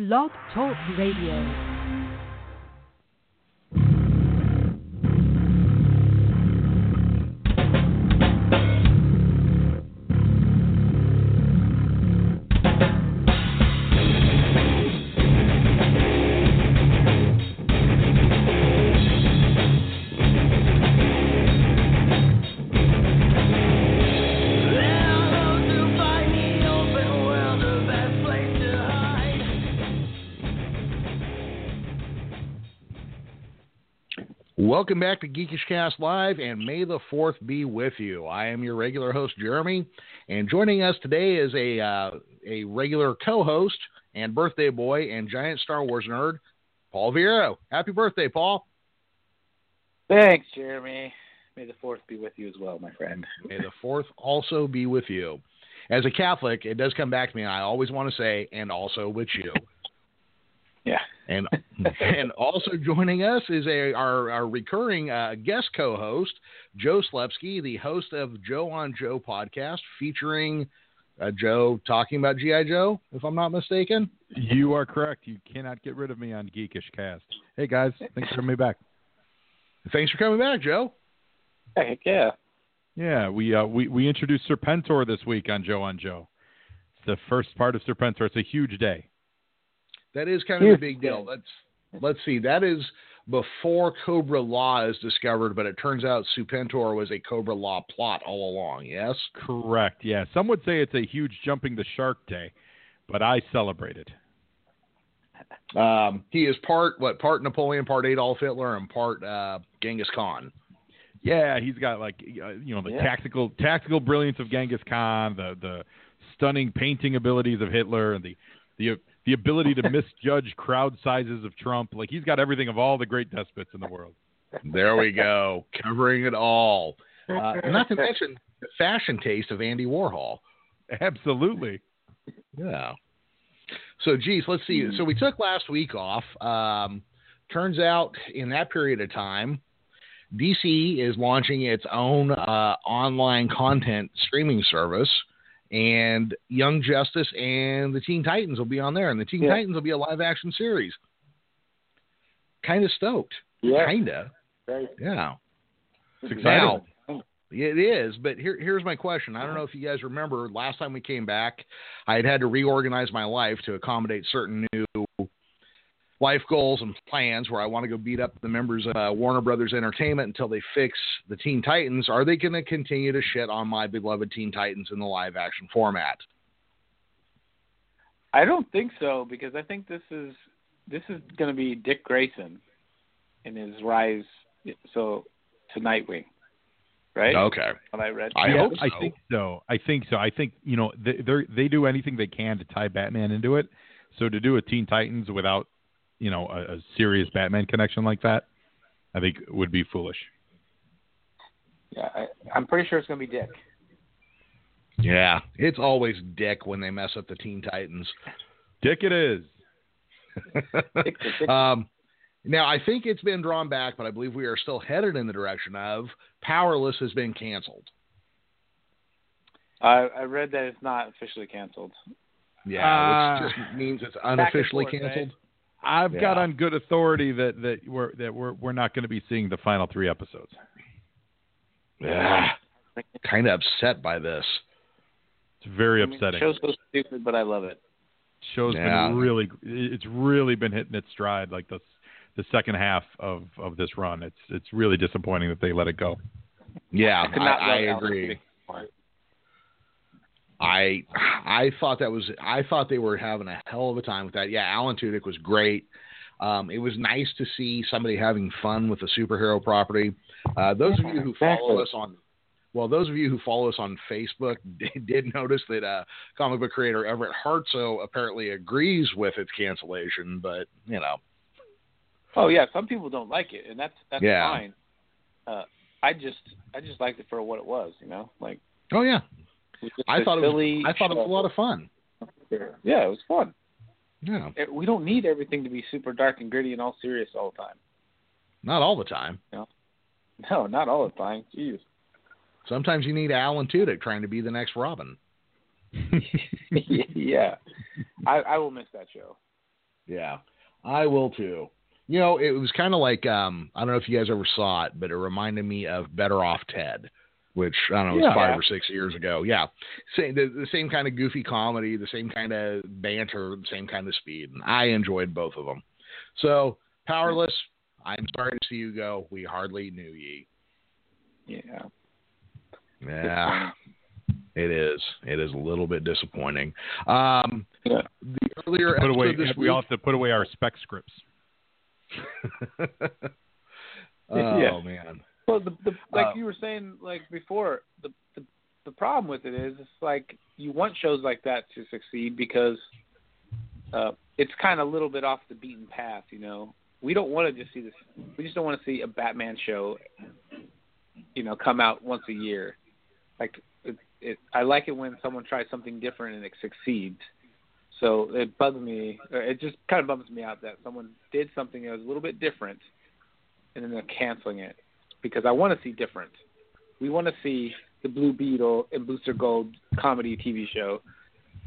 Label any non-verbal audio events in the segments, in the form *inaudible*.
Blog Talk Radio. Welcome back to Geekish Cast Live, and may the fourth be with you. I am your regular host, Jeremy, and joining us today is a uh, a regular co-host and birthday boy and giant Star Wars nerd, Paul Viero. Happy birthday, Paul! Thanks, Jeremy. May the fourth be with you as well, my friend. May the fourth also be with you. As a Catholic, it does come back to me. I always want to say, and also with you. Yeah. And *laughs* and also joining us is a our, our recurring uh, guest co-host Joe Slepsky, the host of Joe on Joe podcast, featuring uh, Joe talking about GI Joe, if I'm not mistaken. You are correct. You cannot get rid of me on Geekish Cast. Hey guys, thanks for having me back. Thanks for coming back, Joe. Heck yeah. Yeah, we uh, we we introduced Serpentor this week on Joe on Joe. It's the first part of Serpentor. It's a huge day. That is kind of a big deal. Let's let's see. That is before Cobra-La is discovered, but it turns out Serpentor was a Cobra-La plot all along. Yes, correct. Yeah, some would say it's a huge jumping the shark day, but I celebrate it. Um, he is part what part Napoleon, part Adolf Hitler, and part uh, Genghis Khan. Yeah, he's got like uh, you know the yeah. tactical tactical brilliance of Genghis Khan, the the stunning painting abilities of Hitler, and the the the ability to *laughs* misjudge crowd sizes of Trump. Like he's got everything of all the great despots in the world. There we go, covering it all. Uh, not to mention the fashion taste of Andy Warhol. Absolutely. Yeah. So, geez, let's see. So we took last week off. Um, turns out in that period of time, DC is launching its own uh, online content streaming service and Young Justice and the Teen Titans will be on there, and the Teen yeah. Titans will be a live action series. Kind of stoked. Yeah. Kinda. Right. Yeah. It's exciting. Now, it is, but here, here's my question. I don't know if you guys remember last time we came back, I had had to reorganize my life to accommodate certain new life goals and plans where I want to go beat up the members of uh, Warner Brothers Entertainment until they fix the Teen Titans. Are they going to continue to shit on my beloved Teen Titans in the live action format? I don't think so because I think this is this is going to be Dick Grayson in his rise so to Nightwing. Right? Okay. What I read. I yeah, hope so. I think so. I think so. I think, you know, they they do anything they can to tie Batman into it. So to do a Teen Titans without you know a, a serious Batman connection like that, I think would be foolish. Yeah, I, I'm pretty sure it's going to be Dick. Yeah, it's always Dick when they mess up the Teen Titans. Dick it is. *laughs* um, now I think it's been drawn back, but I believe we are still headed in the direction of Powerless has been canceled. I, I read that it's not officially canceled. Yeah, uh, which just means it's unofficially forth, canceled. Right? I've Yeah. got on good authority that that we're that we're we're not going to be seeing the final three episodes. Yeah, kind of upset by this. It's very I mean, upsetting. show's so stupid, but I love it. Show's Yeah. been really it's really been hitting its stride like the the second half of of this run. It's it's really disappointing that they let it go. Yeah, I I, I love Alan agree. I I thought that was I thought they were having a hell of a time with that. Yeah, Alan Tudyk was great. Um, it was nice to see somebody having fun with a superhero property. Uh, those of you who follow us on well, those of you who follow us on Facebook *laughs* did, did notice that uh, comic book creator Everett Hartsoe apparently agrees with its cancellation, but you know, Oh yeah, some people don't like it, and that's that's Yeah. fine. Uh, I just I just liked it for what it was, you know. Like oh yeah, it was just I thought it was I thought it was a lot of fun. Yeah, it was fun. Yeah, It- we don't need everything to be super dark and gritty and all serious all the time. not all the time. No, not all the time. Jeez. Sometimes you need Alan Tudyk trying to be the next Robin. *laughs* yeah, I, I will miss that show. Yeah, I will too. You know, it was kind of like um, I don't know if you guys ever saw it, but it reminded me of Better Off Ted, which I don't know was Yeah. five or six years ago. Yeah, same the, the same kind of goofy comedy, the same kind of banter, the same kind of speed, and I enjoyed both of them. So powerless. I'm sorry to see you go. We hardly knew ye. Yeah. Yeah, it is. It is a little bit disappointing. Um, Yeah. The earlier Put away. episode this We week, all have to put away our spec scripts. *laughs* oh Yeah. man. Well, the, the like Uh, you were saying like before, the, the the problem with it is it's like you want shows like that to succeed because uh, it's kind of a little bit off the beaten path. You know, we don't want to just see this. We just don't want to see a Batman show, you know, come out once a year. Like it, it, I like it when someone tries something different and it succeeds. So it bugs me. or It just kind of bums me out that someone did something that was a little bit different, and then they're canceling it because I want to see different. We want to see the Blue Beetle and Booster Gold comedy TV show,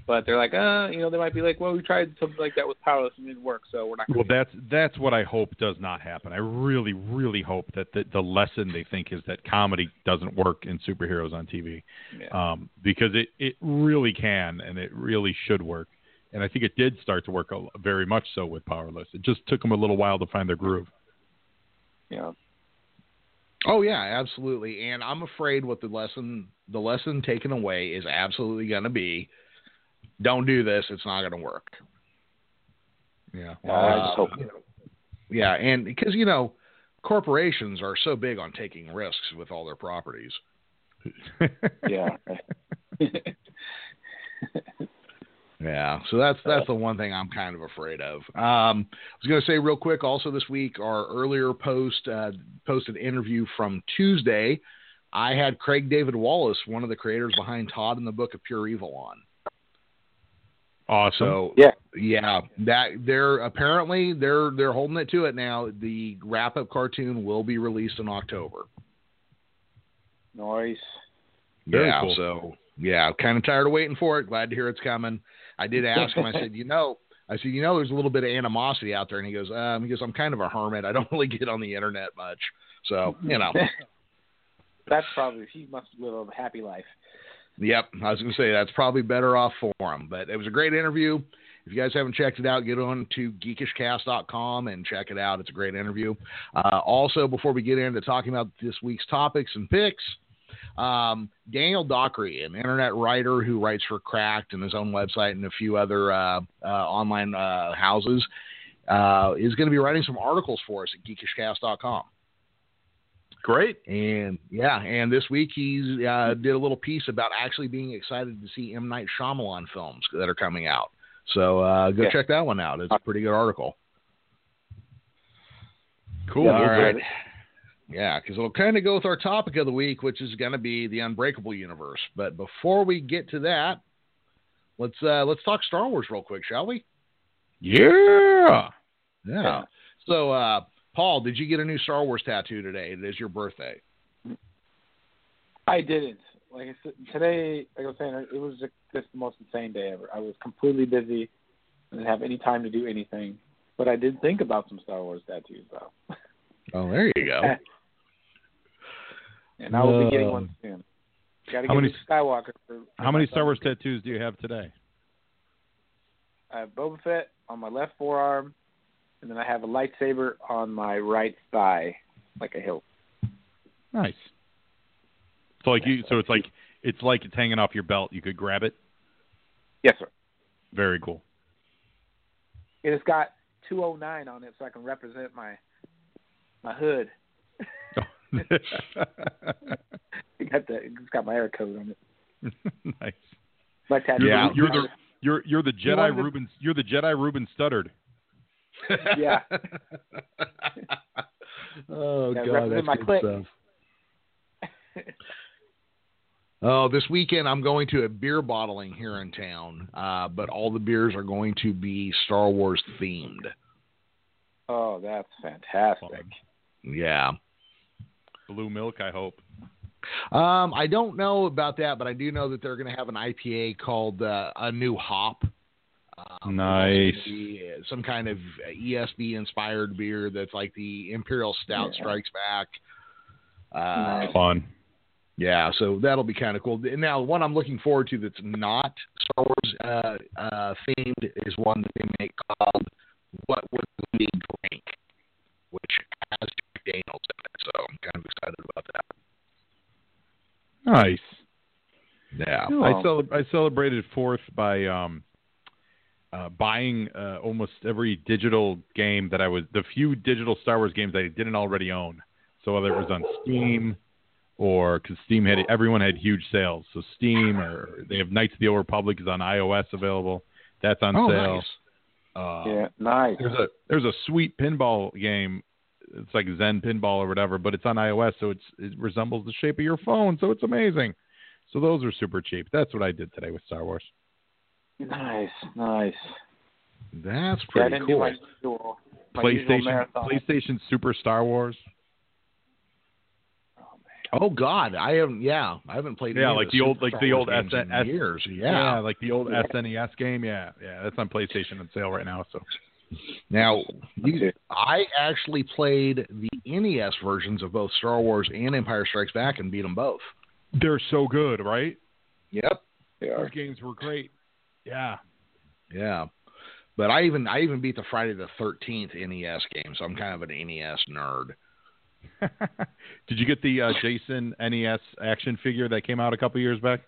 but they're like, uh, you know, they might be like, well, we tried something like that with Powerless and it didn't work, so we're not. Well, that's that's what I hope does not happen. I really, really hope that the, the lesson they think is that comedy doesn't work in superheroes on TV, yeah. um, because it it really can and it really should work. And I think it did start to work a, very much so with Powerless. It just took them a little while to find their groove. know, Oh yeah, absolutely. And I'm afraid what the lesson the lesson taken away is absolutely going to be don't do this, it's not going to work. Yeah. I just uh, hope. Yeah, and because you know, corporations are so big on taking risks with all their properties. yeah. *laughs* *laughs* Yeah, so that's that's the one thing I'm kind of afraid of. Um, I was going to say real quick, also this week, our earlier post uh, posted interview from Tuesday. I had Craig David Wallace, one of the creators behind Todd and the Book of Pure Evil, on. Awesome. So Yeah. yeah, that they're apparently they're they're holding it to it now. The wrap up cartoon will be released in October. Nice. Very yeah, cool. so yeah, kind of tired of waiting for it. Glad to hear it's coming. I did *laughs* ask him. I said, you know, I said, you know, there's a little bit of animosity out there, and he goes, um, he goes, I'm kind of a hermit. I don't *laughs* really get on the internet much, so you know. *laughs* That's probably he must live a happy life. Yep, I was going to say that's probably better off for him. But it was a great interview. If you guys haven't checked it out, get on to geekishcast.com and check it out. It's a great interview. Uh, also, before we get into talking about this week's topics and picks, um, Daniel Dockery, an internet writer who writes for Cracked and his own website and a few other uh, uh, online uh, houses, uh, is going to be writing some articles for us at geekishcast.com. Great. And yeah, and this week he uh, did a little piece about actually being excited to see M Night Shyamalan films that are coming out. So uh, go Yeah. check that one out. It's a pretty good article. Cool. All we'll right. do it. Yeah, because it'll kind of go with our topic of the week, which is going to be the Unbreakable universe. But before we get to that, let's uh, let's talk Star Wars real quick, shall we? Yeah. Yeah. So, uh, Paul, did you get a new Star Wars tattoo today? It is your birthday. I didn't. Like I said, today, like I was saying, it was just, just the most insane day ever. I was completely busy, and didn't have any time to do anything. But I did think about some Star Wars tattoos, though, *laughs* Oh, there you go. *laughs* and I will be getting Um, one soon. Got to how get many- Skywalker. For, for How many Star Wars tattoos do you have today? I have Boba Fett on my left forearm, and then I have a lightsaber on my right thigh, like a hilt. Nice. So like you, so it's like it's like it's hanging off your belt. You could grab it. Yes, sir. Very cool. It has got 209 on it, so I can represent my my hood. *laughs* It got the it's got my air code on it. *laughs* nice. My tattoo. Yeah. You're the you're you're the Jedi wanted to- You're the Jedi Ruben Studdard. *laughs* Yeah. oh Yeah, god, that's my good clique. stuff. Oh, this weekend I'm going to a beer bottling here in town, uh, but all the beers are going to be Star Wars themed. oh, that's fantastic. Fun. Yeah. Blue milk, I hope. Um, I don't know about that, but I do know that they're going to have an IPA called uh, a New Hop Um, Nice. some kind of ESB inspired beer that's like the Imperial Stout Yeah. Strikes Back. Uh, Fun. yeah, so that'll be kind of cool. Now, one I'm looking forward to that's not Star Wars uh, uh, themed is one that they make called "What Would We Drink," which has Jack Daniels in it. So I'm kind of excited about that. Nice. Yeah. Cool. I cel- I celebrated fourth by um uh, buying uh, almost every digital game that I was the few digital Star Wars games I didn't already own. So whether it was on Steam or because Steam had everyone had huge sales. So Steam or they have Knights of the Old Republic is on iOS available. That's on Oh, sale. nice. Uh, yeah, nice. There's a there's a sweet pinball game. It's like Zen pinball or whatever, but it's on iOS, so it's it resembles the shape of your phone, so it's amazing. So those are super cheap. That's what I did today with Star Wars. Nice, nice. That's pretty didn't cool. my usual, my PlayStation. PlayStation Super Star Wars. Oh God, I haven't. Yeah, I haven't played. Yeah, any of like the old- like the old games in S- years. Yeah, Yeah. like the old Yeah. SNES game. Yeah, yeah, that's on PlayStation on sale right now. So Now, you, I actually played the NES versions of both Star Wars and Empire Strikes Back and beat them both. they're so good, right? Yep. They Those games were great. Yeah. Yeah. But I even I even beat the Friday the Thirteenth NES game, so I'm kind of an NES nerd. *laughs* Did you get the uh, Jason NES action figure that came out a couple years back?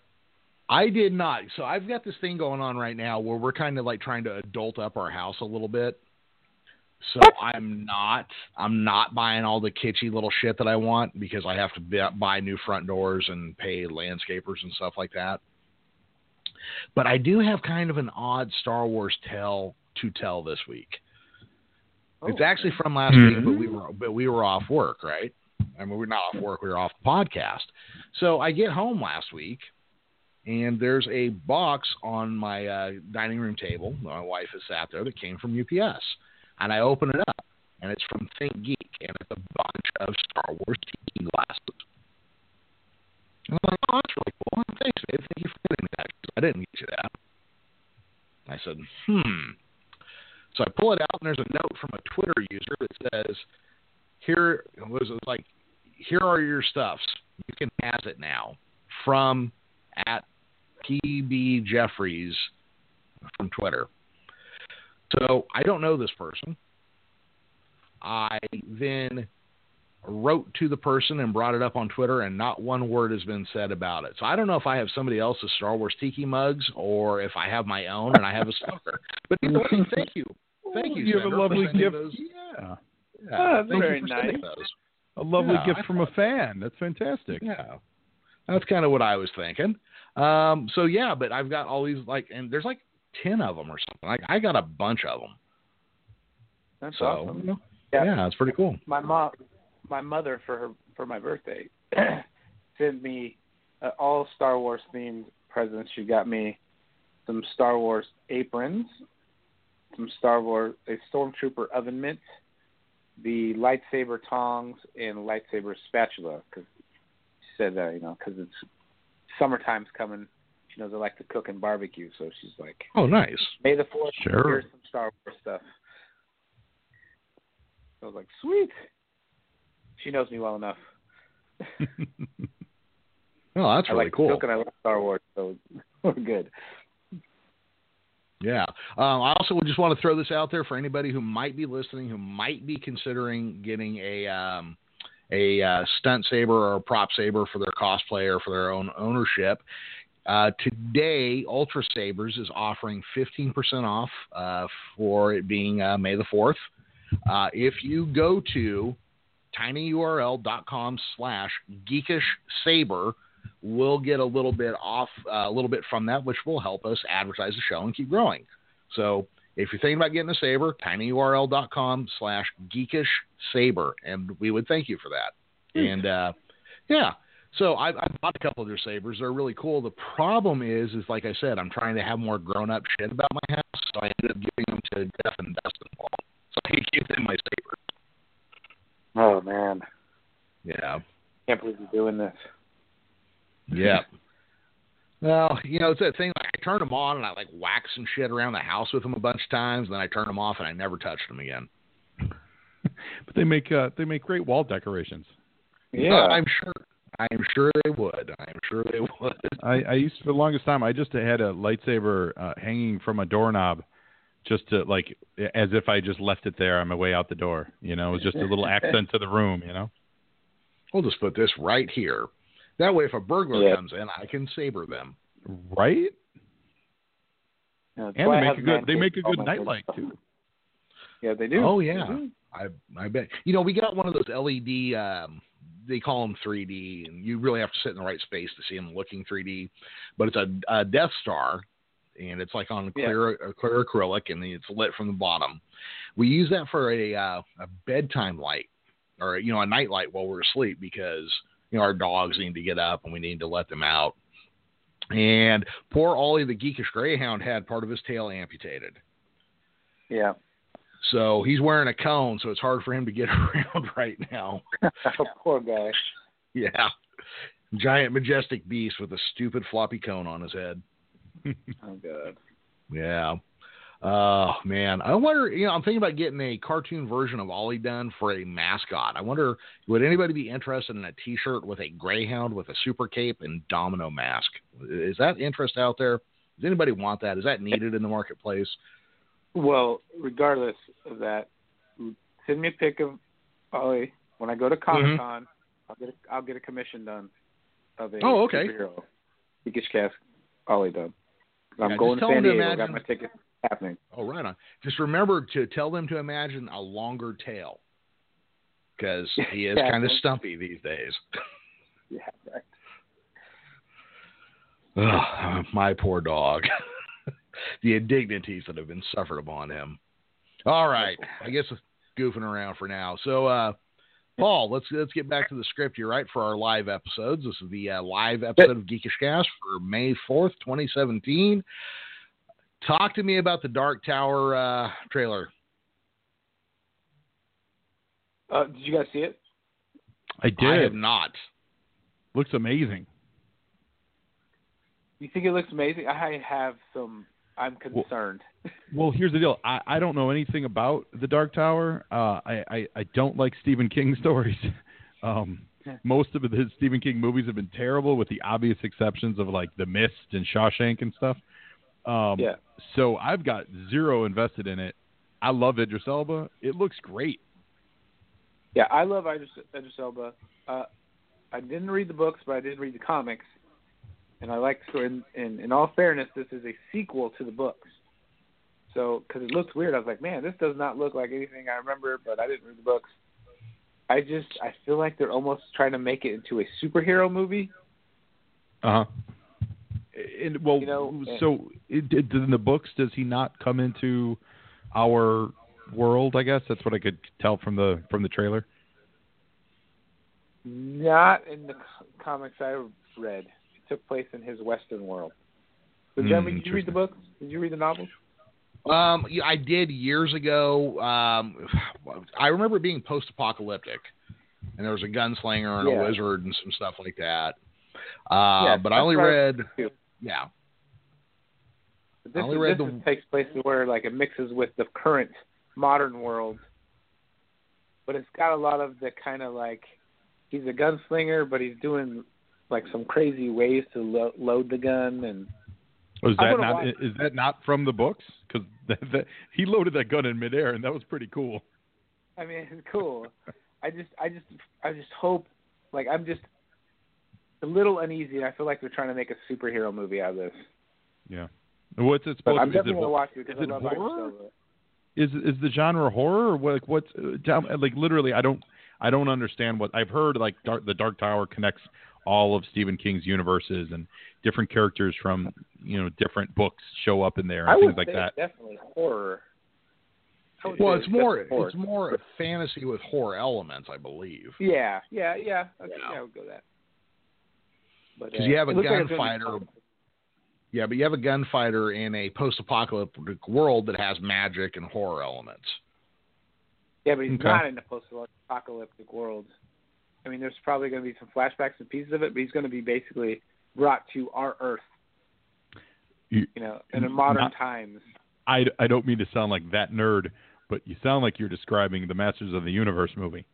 I did not. So I've got this thing going on right now where we're kind of like trying to adult up our house a little bit. So I'm not I'm not buying all the kitschy little shit that I want because I have to bu- buy new front doors and pay landscapers and stuff like that. But I do have kind of an odd Star Wars tale to tell this week. Oh, it's Oh. actually from last week, but mm-hmm. we were but we were off work, right? I mean, we're not off work; we were off the podcast. So I get home last week, and there's a box on my uh, dining room table. My wife has sat there that came from UPS, and I open it up, and it's from Think Geek, and it's a bunch of Star Wars TV glasses. And I'm like, oh, that's really cool. Thanks, babe. Thank you for getting me that. I didn't get you that. I said, hmm. So I pull it out, and there's a note from a Twitter user that says, "Here it was like, here are your stuffs. You can pass it now from at PB Jeffries from Twitter." So I don't know this person. I then wrote to the person and brought it up on Twitter, and not one word has been said about it. So I don't know if I have somebody else's Star Wars tiki mugs or if I have my own and I have a stalker. *laughs* But either way, thank you. Thank you. You have a lovely gift. those. Yeah. Yeah, Oh, that's thank very you for sending nice. those. A lovely Yeah, gift from a fan. That's fantastic. Yeah, that's kind of what I was thinking. Um, so yeah, but I've got all these like, and there's like ten of them or something. Like I got a bunch of them. That's So awesome. yeah. Yeah. it's pretty cool. My mom, my mother for her for my birthday *clears throat* sent me uh, all Star Wars themed presents. She got me some Star Wars aprons, some Star Wars a stormtrooper oven mitt, the lightsaber tongs, and lightsaber spatula. Because she said that you know because it's summertime's coming. She knows I like to cook and barbecue, so she's like, Oh, nice. May the fourth. Sure. Here's some Star Wars stuff. I was like, sweet. She knows me well enough. *laughs* Oh, that's I really like cool. cook and I love Star Wars, so *laughs* we're good. Yeah. Um, I also would just want to throw this out there for anybody who might be listening, who might be considering getting a um, a uh, stunt saber or a prop saber for their cosplay or for their own ownership. Uh, today, Ultra Sabers is offering 15% off uh, for it being uh, May the 4th. Uh, if you go to tinyurl.com slash geekish saber, we'll get a little bit off, uh, a little bit from that, which will help us advertise the show and keep growing. So if you're thinking about getting a saber, tinyurl.com slash geekish saber, and we would thank you for that. And uh, yeah, so I, I bought a couple of their sabers. They're really cool. The problem is, is like I said, I'm trying to have more grown up shit about my house, so I ended up giving them to Jeff and Dustin. So I give them my sabers. Oh man, Yeah. can't believe you're doing this. Yeah. *laughs* Well, you know, it's that thing. Like I turned them on and I like whacked some shit around the house with them a bunch of times. And then I turned them off and I never touched them again. *laughs* but they make uh, they make great wall decorations. Yeah, Uh, I'm sure. I'm sure they would. I'm sure they would. *laughs* I, I used for the longest time. I just had a lightsaber uh, hanging from a doorknob, just to like as if I just left it there on my way out the door. You know, it was just a little *laughs* accent to the room. You know. We'll just put this right here. That way, if a burglar Yeah. comes in, I can saber them. Right? Yeah, that's And they make a good they make a good nightlight too. *laughs* Yeah, they do. Oh yeah, do. I I bet. You know, we got one of those LED. Um, they call them 3D, and you really have to sit in the right space to see them looking 3D. But it's a, a Death Star, and it's like on clear a clear acrylic, and it's lit from the bottom. We use that for a uh, a bedtime light, or you know, a night light while we're asleep because you know our dogs need to get up and we need to let them out. And poor Ollie the geekish greyhound had part of his tail amputated. Yeah. So he's wearing a cone, so it's hard for him to get *laughs* around right now. *laughs* oh, poor guy. Yeah. Giant majestic beast with a stupid floppy cone on his head. *laughs* Oh god. Yeah. Oh man. I wonder you know, I'm thinking about getting a cartoon version of Ollie done for a mascot. I wonder would anybody be interested in a t shirt with a greyhound with a super cape and domino mask? Is that interest out there? Does anybody want that? Is that needed in the marketplace? Well, regardless of that, send me a pic of Ollie when I go to Comic Con. Mm-hmm. I'll get a, I'll get a commission done of a Oh, okay. superhero. Geekish cast Ollie done. I'm Yeah, going to San Diego. Got my ticket happening. Oh, right on. Just remember to tell them to imagine a longer tail because *laughs* he is Yeah, kind of stumpy these days. *laughs* Yeah, right. Ugh, my poor dog. *laughs* the indignities that have been suffered upon him. All right, I guess goofing around for now. So, uh, Paul, let's let's get back to the script here, right? For our live episodes, this is the uh, live episode of Geekish Cast for May fourth, twenty seventeen. Talk to me about the Dark Tower uh, trailer. Uh, did you guys see it? I I did. have not. Looks amazing. You think it looks amazing? I have some. I'm concerned. *laughs* Well, here's the deal. I, I don't know anything about the Dark Tower. Uh, I, I I don't like Stephen King *laughs* stories. Um, *laughs* most of his Stephen King movies have been terrible, with the obvious exceptions of like The Mist and Shawshank and stuff. Um, Yeah. So I've got zero invested in it. I love Idris Elba. It looks great. Yeah, I love Idris, Idris Elba. Uh, I didn't read the books, but I did read the comics, and I like. So, in, in in all fairness, this is a sequel to the books. So, because it looks weird, I was like, man, this does not look like anything I remember, but I didn't read the books. I just I feel like they're almost trying to make it into a superhero movie. Uh huh. And well, You know, so it, it, in the books, does he not come into our world? I guess that's what I could tell from the from the trailer. Not in the comics I read. It took place in his Western world. So, Hmm, Jeremy, did you read the books? Did you read the novels? Um, yeah, I did years ago. Um, I remember it being post-apocalyptic, and there was a gunslinger and Yeah. a wizard and some stuff like that. Uh, Yeah, but I only read, too. Yeah, But This, I only is, read this the- takes place where like it mixes with the current modern world, but it's got a lot of the kind of like he's a gunslinger, but he's doing like some crazy ways to lo- load the gun, and Oh, is that not watch- is that not from the books? Because *laughs* that, that, he loaded that gun in midair, and that was pretty cool. I mean it's cool. I just I just I just hope like I'm just a little uneasy. I feel like they're trying to make a superhero movie out of this, Yeah. What's it but supposed I'm to be? Is definitely it, gonna watch it because I love Idris horror? Is is the genre horror or what? Like what's uh, like literally? I don't I don't understand what I've heard. Like Dark, the Dark Tower connects all of Stephen King's universes and different characters from you know different books show up in there and I things would like say that. definitely horror. Would well, say it's more, horror. it's more fantasy with horror elements, I believe. Yeah, yeah, yeah. Okay, Yeah. yeah, I would go that. But Because you uh, have a it looks like it's gonna be gunfighter. Yeah, but you have a gunfighter in a post-apocalyptic world that has magic and horror elements. Yeah, but he's Okay. not in a post-apocalyptic world. I mean, there's probably going to be some flashbacks and pieces of it, but he's going to be basically brought to our Earth. You, you know, in a modern not, times. I, I don't mean to sound like that nerd, but you sound like you're describing the Masters of the Universe movie.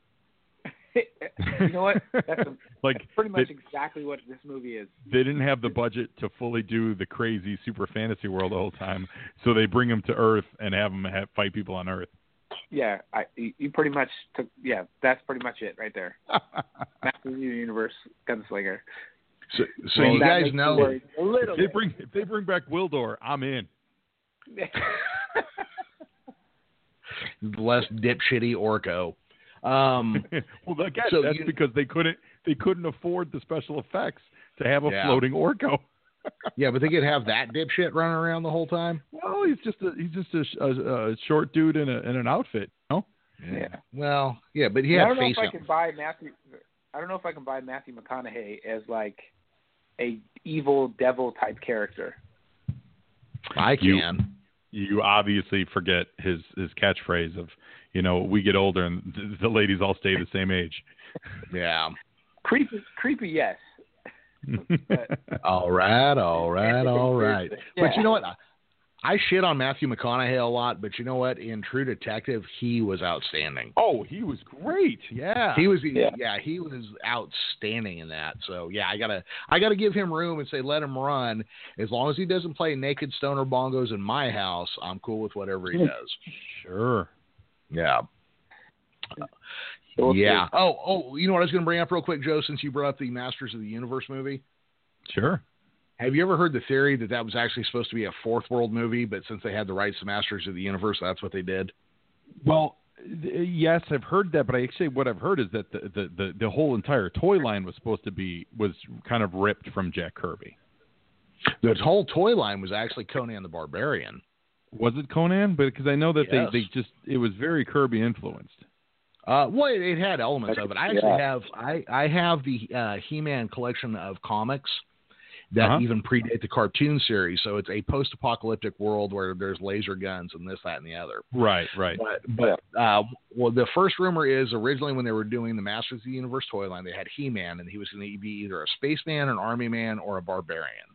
*laughs* you know what? That's, a, *laughs* like that's pretty much they, exactly what this movie is. They didn't have the budget to fully do the crazy super fantasy world the whole time, so they bring him to Earth and have him have, fight people on Earth. Yeah, I you pretty much took. Yeah, that's pretty much it right there. *laughs* Masters of the Universe, Gunslinger. So, so you guys know if they bring if they bring back Gwildor, I'm in. Less dipshitty Orko. Um, *laughs* well, again, so that's you, because they couldn't they couldn't afford the special effects to have a yeah. floating Orko. *laughs* yeah, but they could have that dipshit running around the whole time. Well, he's just a he's just a, a, a short dude in a in an outfit. No. Yeah. Well, yeah, but he I don't know face if I can buy Matthew. I don't know if I can buy Matthew McConaughey as like a evil devil type character. I can. You, you obviously forget his his catchphrase of, you know, we get older and th- the ladies all stay the same age. Yeah. Creepy, creepy, yes. *laughs* all right, all right, all right. Yeah. But you know what? I shit on Matthew McConaughey a lot, but you know what? In True Detective, he was outstanding. Oh, he was great. Yeah. He was Yeah. yeah, he was outstanding in that. So yeah, I gotta I gotta give him room and say let him run. As long as he doesn't play naked stoner bongos in my house, I'm cool with whatever he hmm. does. Sure. Yeah. Yeah. Oh, oh, you know what I was going to bring up real quick, Joe, since you brought up the Masters of the Universe movie? Sure. Have you ever heard the theory that that was actually supposed to be a fourth world movie, but since they had the rights to Masters of the Universe, that's what they did? Well, yes, I've heard that, but I actually what I've heard is that the, the, the, the whole entire toy line was supposed to be was kind of ripped from Jack Kirby. The whole toy line was actually Conan the Barbarian. Was it Conan? But because I know that Yes. they, they just it was very Kirby influenced. Uh, well, it, it had elements of it. I actually Yeah. have I, I have the uh, He-Man collection of comics that Uh-huh. even predate the cartoon series. So it's a post-apocalyptic world where there's laser guns and this, that, and the other. Right, right. But but uh, well, the first rumor is originally when they were doing the Masters of the Universe toy line, they had He-Man, and he was going to be either a spaceman, an army man, or a barbarian.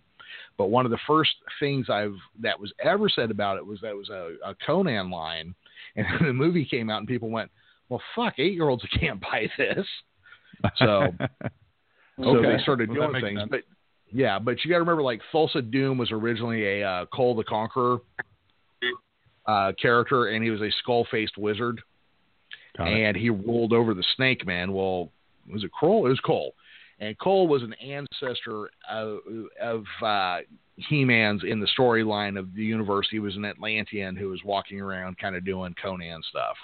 But one of the first things I've that was ever said about it was that it was a, a Conan line, *laughs* and the movie came out, and people went, "Well, fuck, eight-year-olds *laughs* can't buy this." So *laughs* so Okay. they started Well, doing things. sense. But yeah, but you got to remember, like Thulsa Doom was originally a uh, Kull the Conqueror uh, character, and he was a skull-faced wizard, Got it. and he ruled over the Snake Man. Well, was it Kull? It was Kull, and Kull was an ancestor of, of uh, He-Man's in the storyline of the universe. He was an Atlantean who was walking around, kind of doing Conan stuff.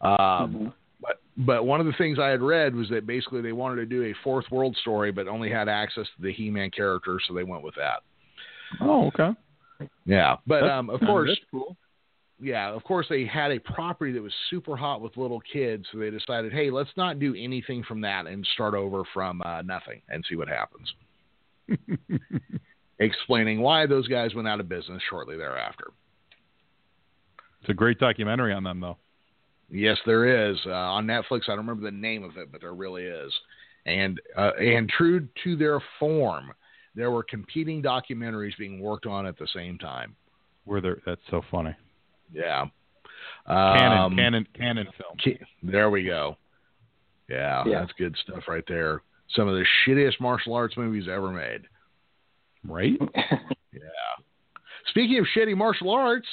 Um, Mhm. but but one of the things I had read was that basically they wanted to do a fourth world story, but only had access to the He-Man character, so they went with that. oh, okay. Yeah, but um, of course, cool. Yeah, of course they had a property that was super hot with little kids, so they decided, hey, let's not do anything from that and start over from uh, nothing and see what happens. *laughs* Explaining why those guys went out of business shortly thereafter. It's a great documentary on them, though. Yes, there is uh, on Netflix. I don't remember the name of it, but there really is. And uh, and true to their form, there were competing documentaries being worked on at the same time. Where they're that's so funny. Yeah. Cannon, Um, Cannon, Cannon film. There we go. Yeah, Yeah. that's good stuff right there. Some of the shittiest martial arts movies ever made. Right? *laughs* Yeah. Speaking of shitty martial arts,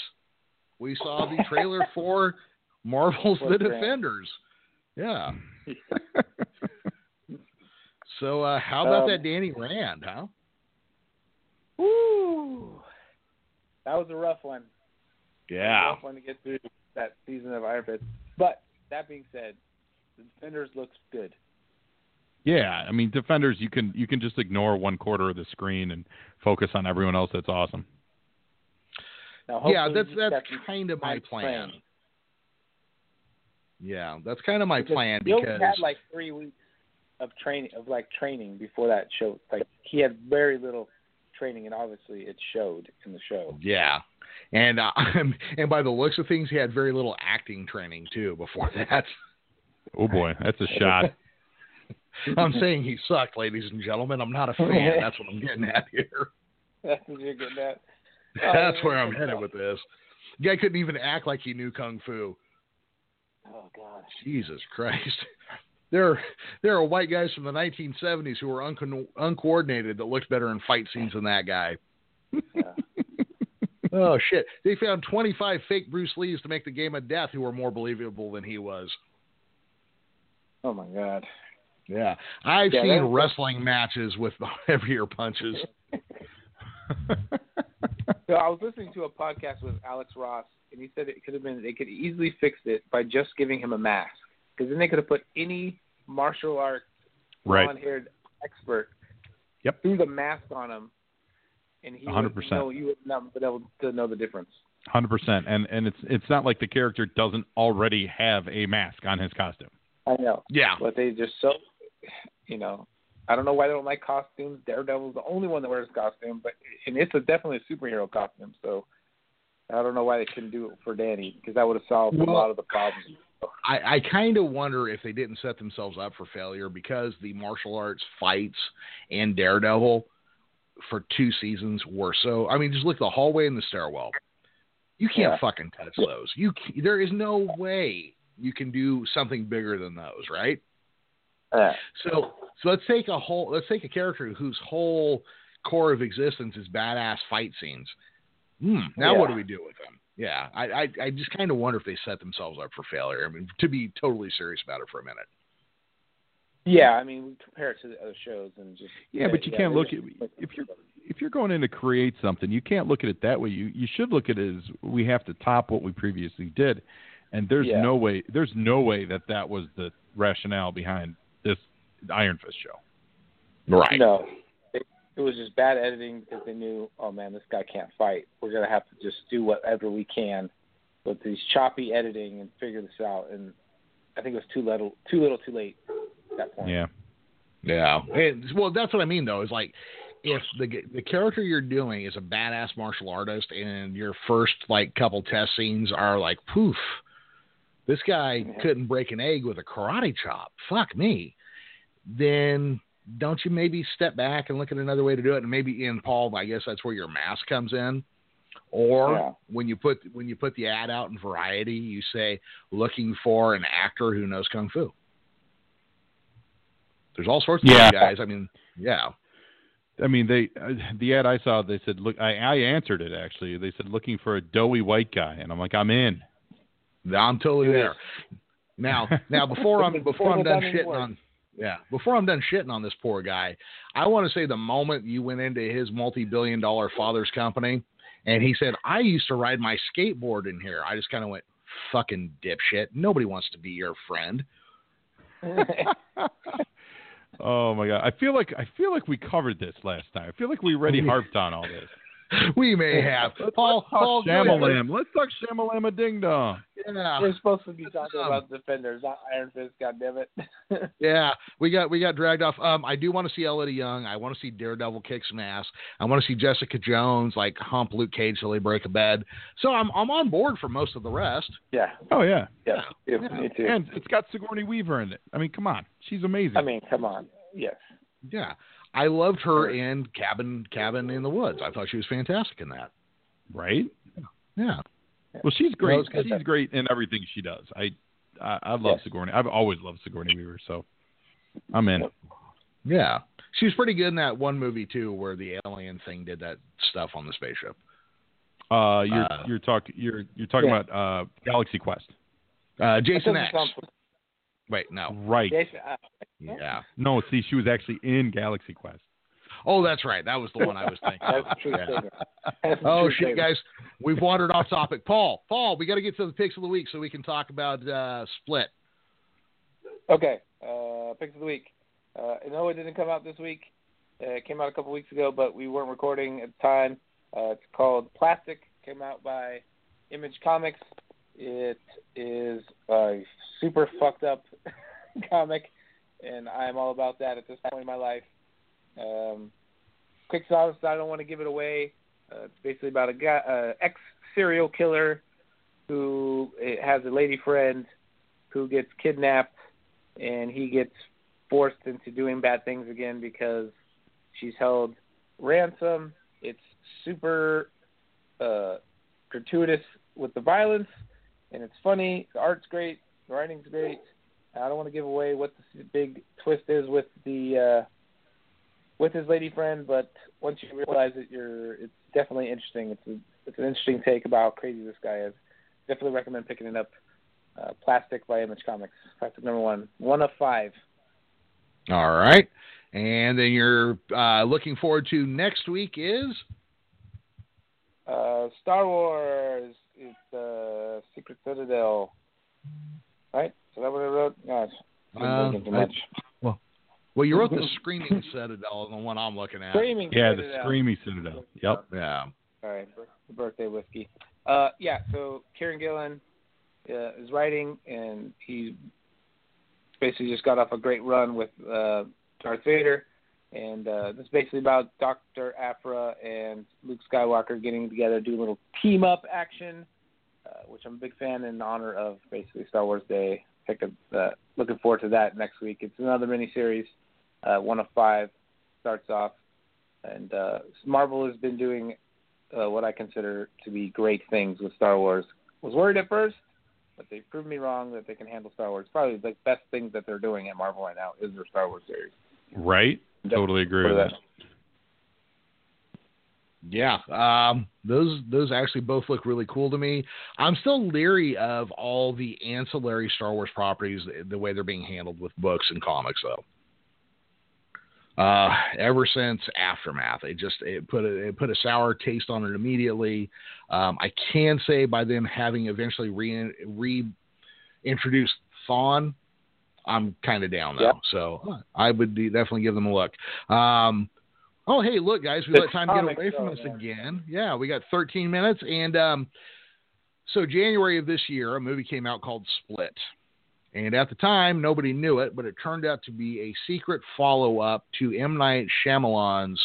we saw the trailer *laughs* for Marvel's The What's that? Defenders. Yeah. *laughs* So uh, how about Um, that Danny Rand, huh? Woo! That was a rough one. That was a Yeah. rough one to get through that season of Iron Fist. But that being said, the Defenders looks good. Yeah, I mean, defenders, you can you can just ignore one quarter of the screen and focus on everyone else. That's awesome. Now, Yeah, that's that's kind of my nice plan. Yeah, that's kind of my Because plan he only because had like three weeks of training of like training before that show. Like he had very little training, and obviously it showed in the show. yeah, and uh, *laughs* and by the looks of things, he had very little acting training too before *laughs* that. Oh boy, that's a shot. *laughs* I'm saying he sucked, ladies and gentlemen. I'm not a fan. That's what I'm getting at here. That's what you're getting at. That's Oh, where I'm headed with this. Guy couldn't even act like he knew kung fu. Oh God. Jesus Christ. There, *laughs* there are white guys from the 1970s who were unco- uncoordinated that looked better in fight scenes than that guy. Yeah. *laughs* Oh shit! They found 25 fake Bruce Lees to make the game of death who were more believable than he was. Oh my god. Yeah, I've Yeah, seen wrestling matches with *laughs* heavier punches. So I was listening to a podcast with Alex Ross, and he said it could have been they could easily fix it by just giving him a mask, because then they could have put any martial arts Right. blonde-haired expert Yep. threw the mask on him, and he 100%. would know you would not be able to know the difference. Hundred percent, and and it's it's not like the character doesn't already have a mask on his costume. I know, Yeah, but they just so, you know, I don't know why they don't like costumes. Daredevil's the only one that wears a costume, but and it's a definitely a superhero costume. So I don't know why they couldn't do it for Danny because that would have solved a lot of the problems. I, I kind of wonder if they didn't set themselves up for failure because the martial arts fights and Daredevil for two seasons were so. I mean, just look at the hallway and the stairwell. You can't Yeah. fucking touch those. You there is no way you can do something bigger than those, right? Yeah. So so let's take a whole let's take a character whose whole core of existence is badass fight scenes. Hmm. Now what do we do with them? Yeah, I I, I just kind of wonder if they set themselves up for failure. I mean, to be totally serious about it for a minute. Yeah, I mean, we compare it to the other shows and just Yeah, but you can't look at if you're if you're going in to create something, you can't look at it that way. You you should look at it as we have to top what we previously did, and there's Yeah. no way there's no way that that was the rationale behind this Iron Fist show. Right. No, it, was just bad editing because they knew, oh man, this guy can't fight. We're gonna have to just do whatever we can with these choppy editing and figure this out. And I think it was too little, too little, too late at that point. Yeah, Yeah. And, well, that's what I mean though. Is like if the the character you're doing is a badass martial artist, and your first like couple test scenes are like, poof, this guy mm-hmm. couldn't break an egg with a karate chop. Fuck me. Then don't you maybe step back and look at another way to do it? And maybe in Paul, I guess that's where your mask comes in. Or Yeah. when you put when you put the ad out in Variety, you say looking for an actor who knows kung fu. There's all sorts of Yeah. guys. I mean, yeah, I mean they uh, the ad I saw they said look I I answered it actually they said looking for a doughy white guy and I'm like I'm in. I'm totally there. Now, *laughs* now before I'm before I'm done Double done shitting work. on yeah before I'm done shitting on this poor guy, I want to say the moment you went into his multi-billion dollar father's company and he said I used to ride my skateboard in here, I just kind of went fucking dipshit. Nobody wants to be your friend. *laughs* oh my god! I feel like I feel like we covered this last time. I feel like we already *laughs* oh, harped on all this. *laughs* We may have Paul. Paul Talk Shamalam. Let's talk Shamalama Ding Dong. Yeah, We're supposed to be talking Um, about defenders, not Iron Fist. God damn it! *laughs* yeah. We got we got dragged off. Um, I do want to see Elodie Yung. I want to see Daredevil kick some ass. I want to see Jessica Jones like hump Luke Cage till they break a bed. So I'm I'm on board for most of the rest. yeah, Oh yeah, yeah, yeah, Yeah. me too. and it's got Sigourney Weaver in it. I mean, come on, she's amazing. I mean, come on, yes. Yeah. I loved her in Cabin Cabin in the Woods. I thought she was fantastic in that. right? Yeah. Well, she's great. it's good. she's great in everything she does. I I, I love Yes. Sigourney. I've always loved Sigourney Weaver, so I'm in. Yeah. She was pretty good in that one movie too where the alien thing did that stuff on the spaceship. Uh, you're Uh, you're talking you're you're talking Yeah. about uh, Galaxy Quest, Uh, Jason doesn't X. sound- Wait, no. right? Jason, uh, Yeah. No, see, she was actually in Galaxy Quest. Oh, that's right. That was the one I was thinking. *laughs* That's true Yeah. That's Oh true shit, statement. guys, we've wandered off topic. Paul, Paul, we got to get to the picks of the week so we can talk about uh, Split. Okay, uh, picks of the week. Uh, I know it didn't come out this week. Uh, it came out a couple weeks ago, but we weren't recording at the time. Uh, it's called Plastic. Came out by Image Comics. It is a super fucked up *laughs* comic, and I'm all about that at this point in my life. Um, quick synopsis. I don't want to give it away. Uh, it's basically about a guy, uh, ex serial killer who has a lady friend who gets kidnapped and he gets forced into doing bad things again because she's held ransom. It's super uh, gratuitous with the violence, and it's funny. The art's great, the writing's great. I don't want to give away what the big twist is with the uh, with his lady friend, but once you realize it, you're it's definitely interesting. It's a it's an interesting take about how crazy this guy is. Definitely recommend picking it up. Uh, Plastic by Image Comics. Plastic number one, one of five. All right, and then you're uh, looking forward to next week is uh, Star Wars. It's uh, Secret Citadel. Right? Is that what I wrote? Gosh, Uh, too I- much. well, you wrote the *laughs* Screaming Citadel, the one I'm looking at. Screaming Yeah, the Citadel. Screamy Citadel. Yep. Yeah. All right, bir- birthday whiskey. Uh, yeah. So Kieron Gillen uh, is writing, and he basically just got off a great run with uh, Darth Vader, and uh, this is basically about Doctor Aphra and Luke Skywalker getting together, do a little team up action, uh, which I'm a big fan in honor of basically Star Wars Day. Pick a, uh, looking forward to that next week. It's another miniseries, uh, one of five, starts off, and uh, Marvel has been doing uh, what I consider to be great things with Star Wars. Was worried at first, but they proved me wrong that they can handle Star Wars. Probably the best things that they're doing at Marvel right now is their Star Wars series. Right. Totally agree with that. Yeah, um, those those actually both look really cool to me. I'm still leery of all the ancillary Star Wars properties, the way they're being handled with books and comics, though. Uh, ever since Aftermath, it just it put a it put a sour taste on it immediately. Um, I can say by them having eventually re reintroduced Thrawn, I'm kind of down though. Yep. So I would de- definitely give them a look. Um, oh, hey, look, guys, we The let time get away from us again. Yeah, we got 13 minutes, and um, so January of this year, a movie came out called Split. And at the time, nobody knew it, but it turned out to be a secret follow up to M. Night Shyamalan's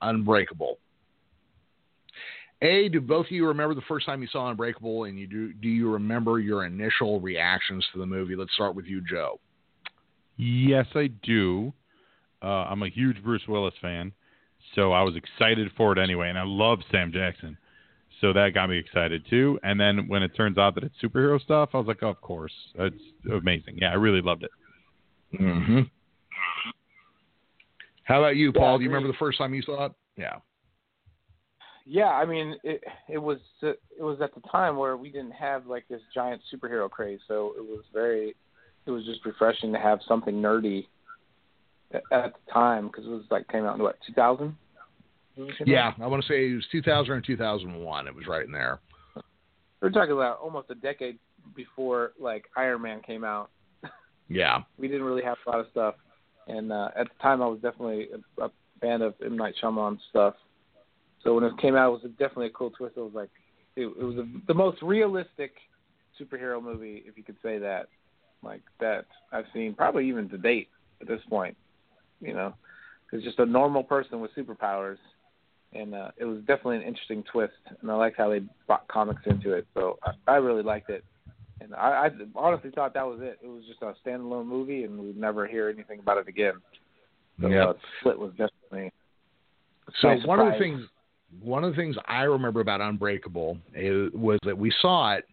Unbreakable. A, do both of you remember the first time you saw Unbreakable, and you do do you remember your initial reactions to the movie? Let's start with you, Joe. Yes, I do. Uh, I'm a huge Bruce Willis fan, so I was excited for it anyway, and I love Sam Jackson, so that got me excited too. And then when it turns out that it's superhero stuff, I was like, oh, of course, it's amazing. Yeah, I really loved it. Mm-hmm. How about you, Paul? do you remember the first time you saw it? Yeah. Yeah, I mean, it it was uh, it was at the time where we didn't have like this giant superhero craze, so it was very, it was just refreshing to have something nerdy at, at the time because it was like came out in what 2000. Yeah, I want to say it was 2000 or 2001. It was right in there. We're talking about almost a decade before like Iron Man came out. Yeah. *laughs* We didn't really have a lot of stuff, and uh, at the time I was definitely a, a fan of M Night Shyamalan stuff. So when it came out, it was definitely a cool twist. It was like it, it was a, the most realistic superhero movie, if you could say that, like that I've seen probably even to date at this point. You know, it's just a normal person with superpowers, and uh, it was definitely an interesting twist. And I liked how they brought comics into it. So I, I really liked it. And I, I honestly thought that was it. It was just a standalone movie, and we'd never hear anything about it again. So Yeah. uh, Split was definitely. So one of the things one of the things I remember about Unbreakable is, was that we saw it,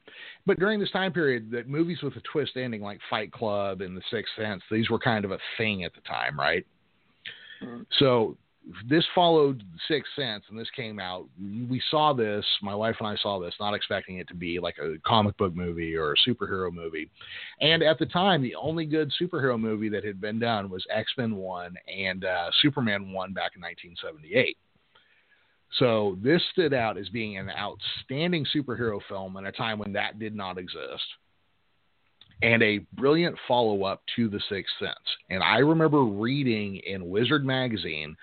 but during this time period, that movies with a twist ending like Fight Club and The Sixth Sense, these were kind of a thing at the time, right? Mhm. So this followed Sixth Sense, and this came out. We saw this. My wife and I saw this, not expecting it to be like a comic book movie or a superhero movie. And at the time, the only good superhero movie that had been done was X Men One and uh, Superman One back in 1978. So this stood out as being an outstanding superhero film in a time when that did not exist. And a brilliant follow up to The Sixth Sense. And I remember reading in Wizard Magazine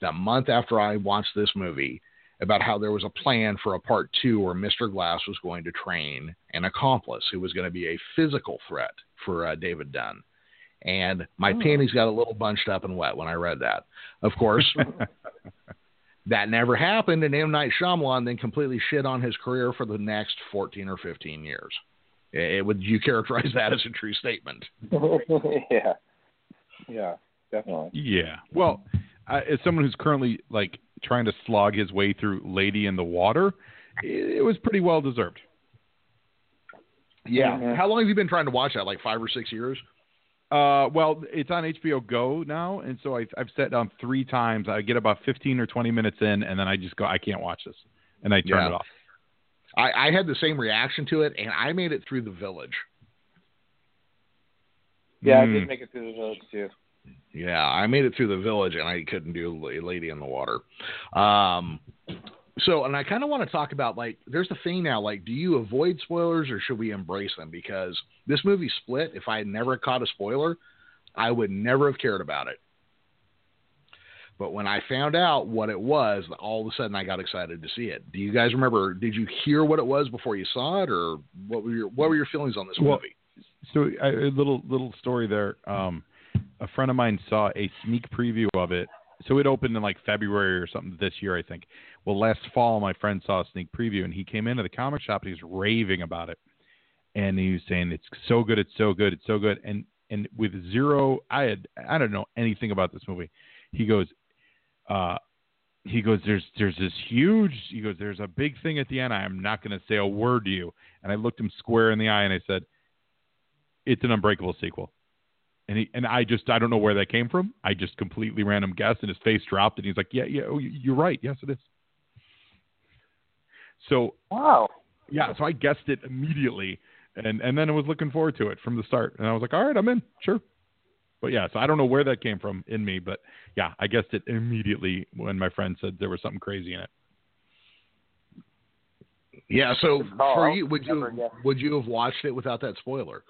the month after I watched this movie about how there was a plan for a part two where Mr. Glass was going to train an accomplice who was going to be a physical threat for uh, David Dunn. And my Oh. panties got a little bunched up and wet when I read that. Of course, *laughs* that never happened, and M. Night Shyamalan then completely shit on his career for the next 14 or 15 years. Eh, would you characterize that as a true statement? *laughs* yeah, yeah, definitely. Yeah. Well, I, as someone who's currently like trying to slog his way through Lady in the Water, it, it was pretty well deserved. Yeah. Mhm. How long have you been trying to watch that? Like five or six years? Uh, well, it's on HBO Go now, and so I've, I've sat down three times. I get about 15 or 20 minutes in, and then I just go, I can't watch this, and I turn Yeah. it off. I, I had the same reaction to it, and I made it through the village. Yeah, I Mm. did make it through the village too. Yeah, I made it through the village, and I couldn't do La- Lady in the Water. Um, so, and I kind of want to talk about like, there's the thing now. Like, do you avoid spoilers or should we embrace them? Because this movie split. If I had never caught a spoiler, I would never have cared about it. But when I found out what it was, all of a sudden I got excited to see it. Do you guys remember? Did you hear what it was before you saw it, or what were your what were your feelings on this Well, movie? So a a little little story there. Um, a friend of mine saw a sneak preview of it. So it opened in like February or something this year, I think. Well, last fall, my friend saw a sneak preview, and he came into the comic shop and he was raving about it, and he was saying it's so good, it's so good, it's so good, and and with zero, I had I don't know anything about this movie. He goes, uh, he goes, there's there's this huge. He goes, there's a big thing at the end. I am not going to say a word to you. And I looked him square in the eye and I said, it's an Unbreakable sequel. And he and I just I don't know where that came from. I just completely random guessed, and his face dropped, and he's like, "Yeah, yeah, oh, you- you're right. Yes, it is." So Wow. yeah, so I guessed it immediately, and and then I was looking forward to it from the start, and I was like, "All right, I'm in, sure." But yeah, so I don't know where that came from in me, but yeah, I guessed it immediately when my friend said there was something crazy in it. Yeah. So Good call. for you, would you Never would you have watched it without that spoiler?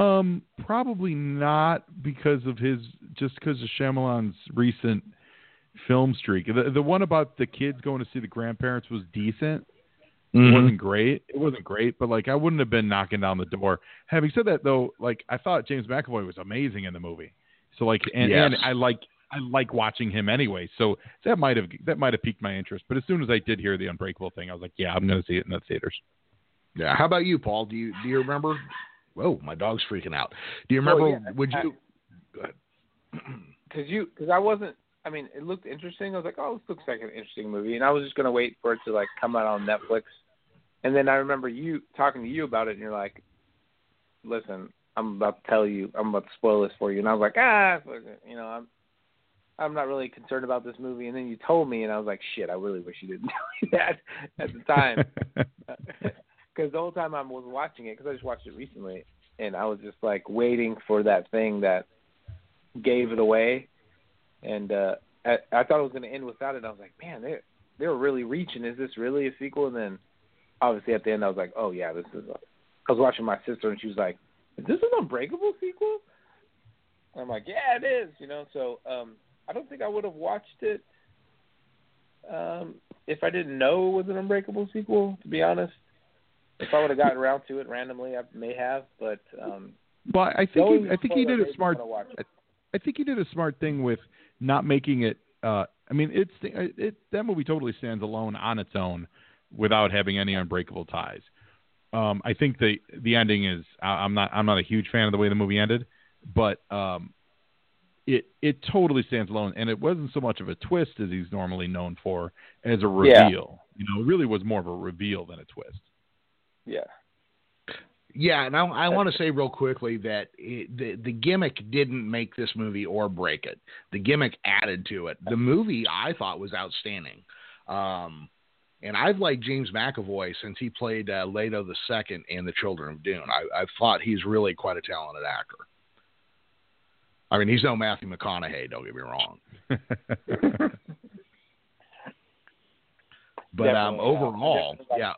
Um, probably not because of his just because of Shyamalan's recent film streak. The the one about the kids going to see the grandparents was decent. It wasn't great. It wasn't great, but like I wouldn't have been knocking down the door. Having said that, though, like I thought James McAvoy was amazing in the movie. So like, and, Yes. and I like I like watching him anyway. So that might have that might have piqued my interest. But as soon as I did hear the Unbreakable thing, I was like, yeah, I'm going to see it in the theaters. Yeah. How about you, Paul? Do you do you remember? Whoa, my dog's freaking out. Do you remember? yeah, would you? Go ahead. *clears throat* Cause you, cause I wasn't. I mean, it looked interesting. I was like, oh, this looks like an interesting movie, and I was just gonna wait for it to like come out on Netflix. And then I remember you talking to you about it, and you're like, listen, I'm about to tell you, I'm about to spoil this for you, and I was like, ah, you know, I'm. I'm not really concerned about this movie, and then you told me, and I was like, "Shit! I really wish you didn't *laughs* tell me that at the time." *laughs* because the whole time I was watching it, because I just watched it recently, and I was just like waiting for that thing that gave it away, and uh, I, I thought it was going to end without it. I was like, man, they they were really reaching. Is this really a sequel? And then obviously at the end, I was like, oh yeah, this is. A, I was watching my sister, and she was like, is this an Unbreakable sequel? I'm like, yeah, it is. You know, so um, I don't think I would have watched it um, if I didn't know it was an Unbreakable sequel. To be honest, if I would have gotten around to it randomly, I may have. But um, Well, I think he, I think he did a smart. it. I think he did a smart thing with not making it. Uh, I mean, it's it, that movie totally stands alone on its own without having any unbreakable ties. Um, I think the the ending is. I- I'm not I'm not a huge fan of the way the movie ended, but um, it it totally stands alone, and it wasn't so much of a twist as he's normally known for as a Yeah. reveal. You know, it really was more of a reveal than a twist. Yeah. Yeah, and I, I want to say real quickly that it, the the gimmick didn't make this movie or break it. The gimmick added to it. The movie I thought was outstanding, um, and I've liked James McAvoy since he played uh, Leto the Second in The Children of Dune. I, I've thought he's really quite a talented actor. I mean, he's no Matthew McConaughey. Don't get me wrong, *laughs* but um, overall, yeah,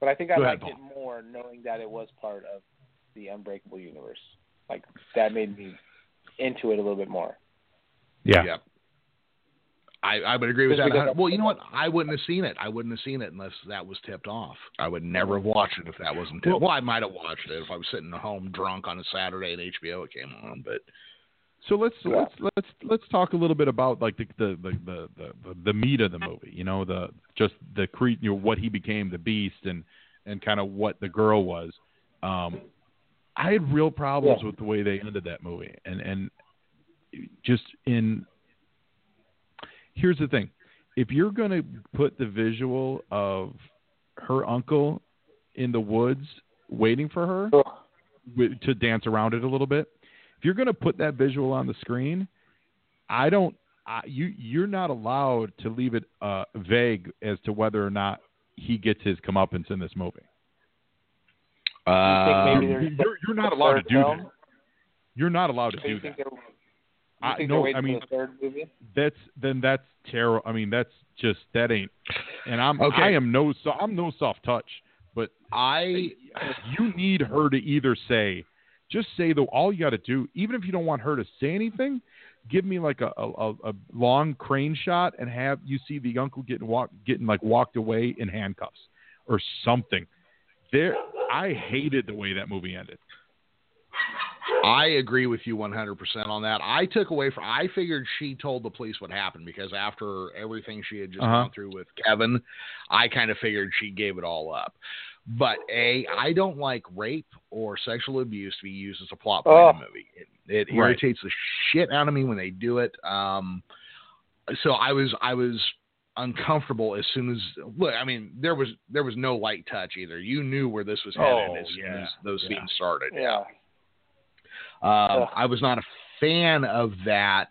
But I think I Go ahead, liked it more knowing that it was part of the Unbreakable universe. Like that made me into it a little bit more. yeah. Yeah. I, I would agree with Just that. Well, you know what? I wouldn't have seen it. I wouldn't have seen it unless that was tipped off. I would never have watched it if that wasn't tipped. Well, I might have watched it if I was sitting at home drunk on a Saturday and HBO it came on. But So let's Yeah. let's let's let's talk a little bit about like the the the the, the, the meat of the movie. You know, the just the cre you know what he became, the beast, and and kind of what the girl was. Um, I had real problems Yeah. with the way they ended that movie, and and just in. Here's the thing: if you're going to put the visual of her uncle in the woods waiting for her with, to dance around it a little bit, if you're going to put that visual on the screen, I don't. I, you you're not allowed to leave it uh, vague as to whether or not he gets his comeuppance in this movie. Uh, You're, you're, you're not allowed to do film? that. You're not allowed to So do that. think they're, you I- no, I mean- for the third movie? That's then that's terrible. I mean, that's just that ain't. And I'm Okay. I am no so I'm no soft touch, but I you need her to either say, just say though, all you got to do, even if you don't want her to say anything, give me like a, a, a long crane shot and have you see the uncle getting walk getting like walked away in handcuffs or something. There, I hated the way that movie ended. I agree with you 100% on that. I took away from I figured she told the police what happened because after everything she had just Uh-huh. gone through with Kevin, I kind of figured she gave it all up. But A, I don't like rape or sexual abuse to be used as a plot point Oh. in a movie. It, it Right. irritates the shit out of me when they do it. Um, so I was I was uncomfortable as soon as look. I mean, there was there was no light touch either. You knew where this was headed Oh, as soon yeah. as those Yeah. scenes started. Yeah. Um, Ugh. I was not a fan of that.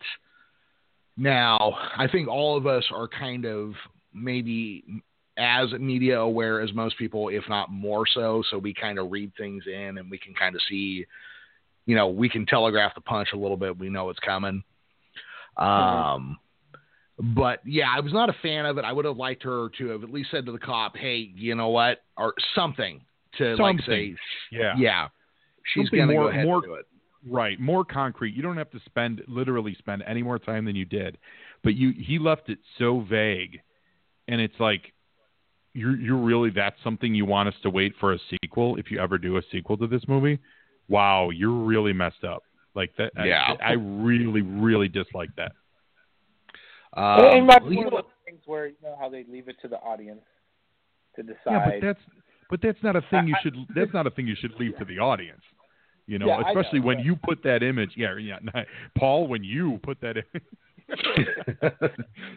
Now, I think all of us are kind of maybe as media aware as most people, if not more so. So we kind of read things in and we can kind of see, you know, we can telegraph the punch a little bit. We know it's coming. Um, but yeah, I was not a fan of it. I would have liked her to have at least said to the cop, "Hey, you know what?" or something to like say, Yeah. "Yeah, she's Something gonna more- go ahead more- and do it." Right, more concrete. You don't have to spend literally spend any more time than you did, but you he left it so vague, and it's like you're you're really that's something you want us to wait for a sequel if you ever do a sequel to this movie. Wow, you're really messed up. Like that. Yeah. I, really really dislike that. Um, it might be you one of know- those things where you know how they leave it to the audience to decide. Yeah, but that's but that's not a thing you I- I- should that's not a thing you should leave to the audience. You know, Yeah, I know, especially when yeah. you put that image. Yeah, yeah. *laughs* Paul, when you put that. *laughs* In,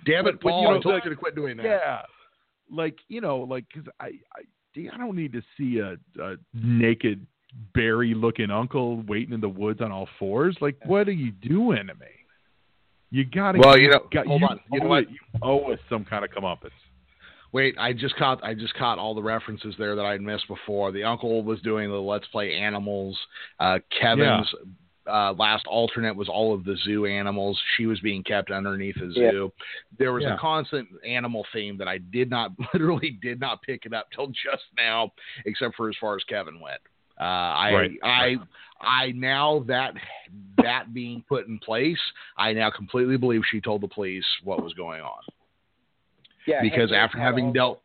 Damn But- it, but, Paul! you know, I told like- you to quit doing that. Yeah, like you know, like because I, I, I don't need to see a, a naked Barry-looking uncle waiting in the woods on all fours. Like, what are you doing to me? You gotta. Well, you know, got, hold you on. You know what? You owe us some kind of comeuppance. Wait, I just caught I just caught all the references there that I'd missed before. The uncle was doing the Let's Play Animals. Uh, Kevin's uh, last alternate was all of the zoo animals. She was being kept underneath a Yeah. zoo. There was Yeah. a constant animal theme that I did not *laughs* literally did not pick it up till just now, except for as far as Kevin went. Uh, I Right. I I now that that being put in place, I now completely believe she told the police what was going on yeah, because after having dealt,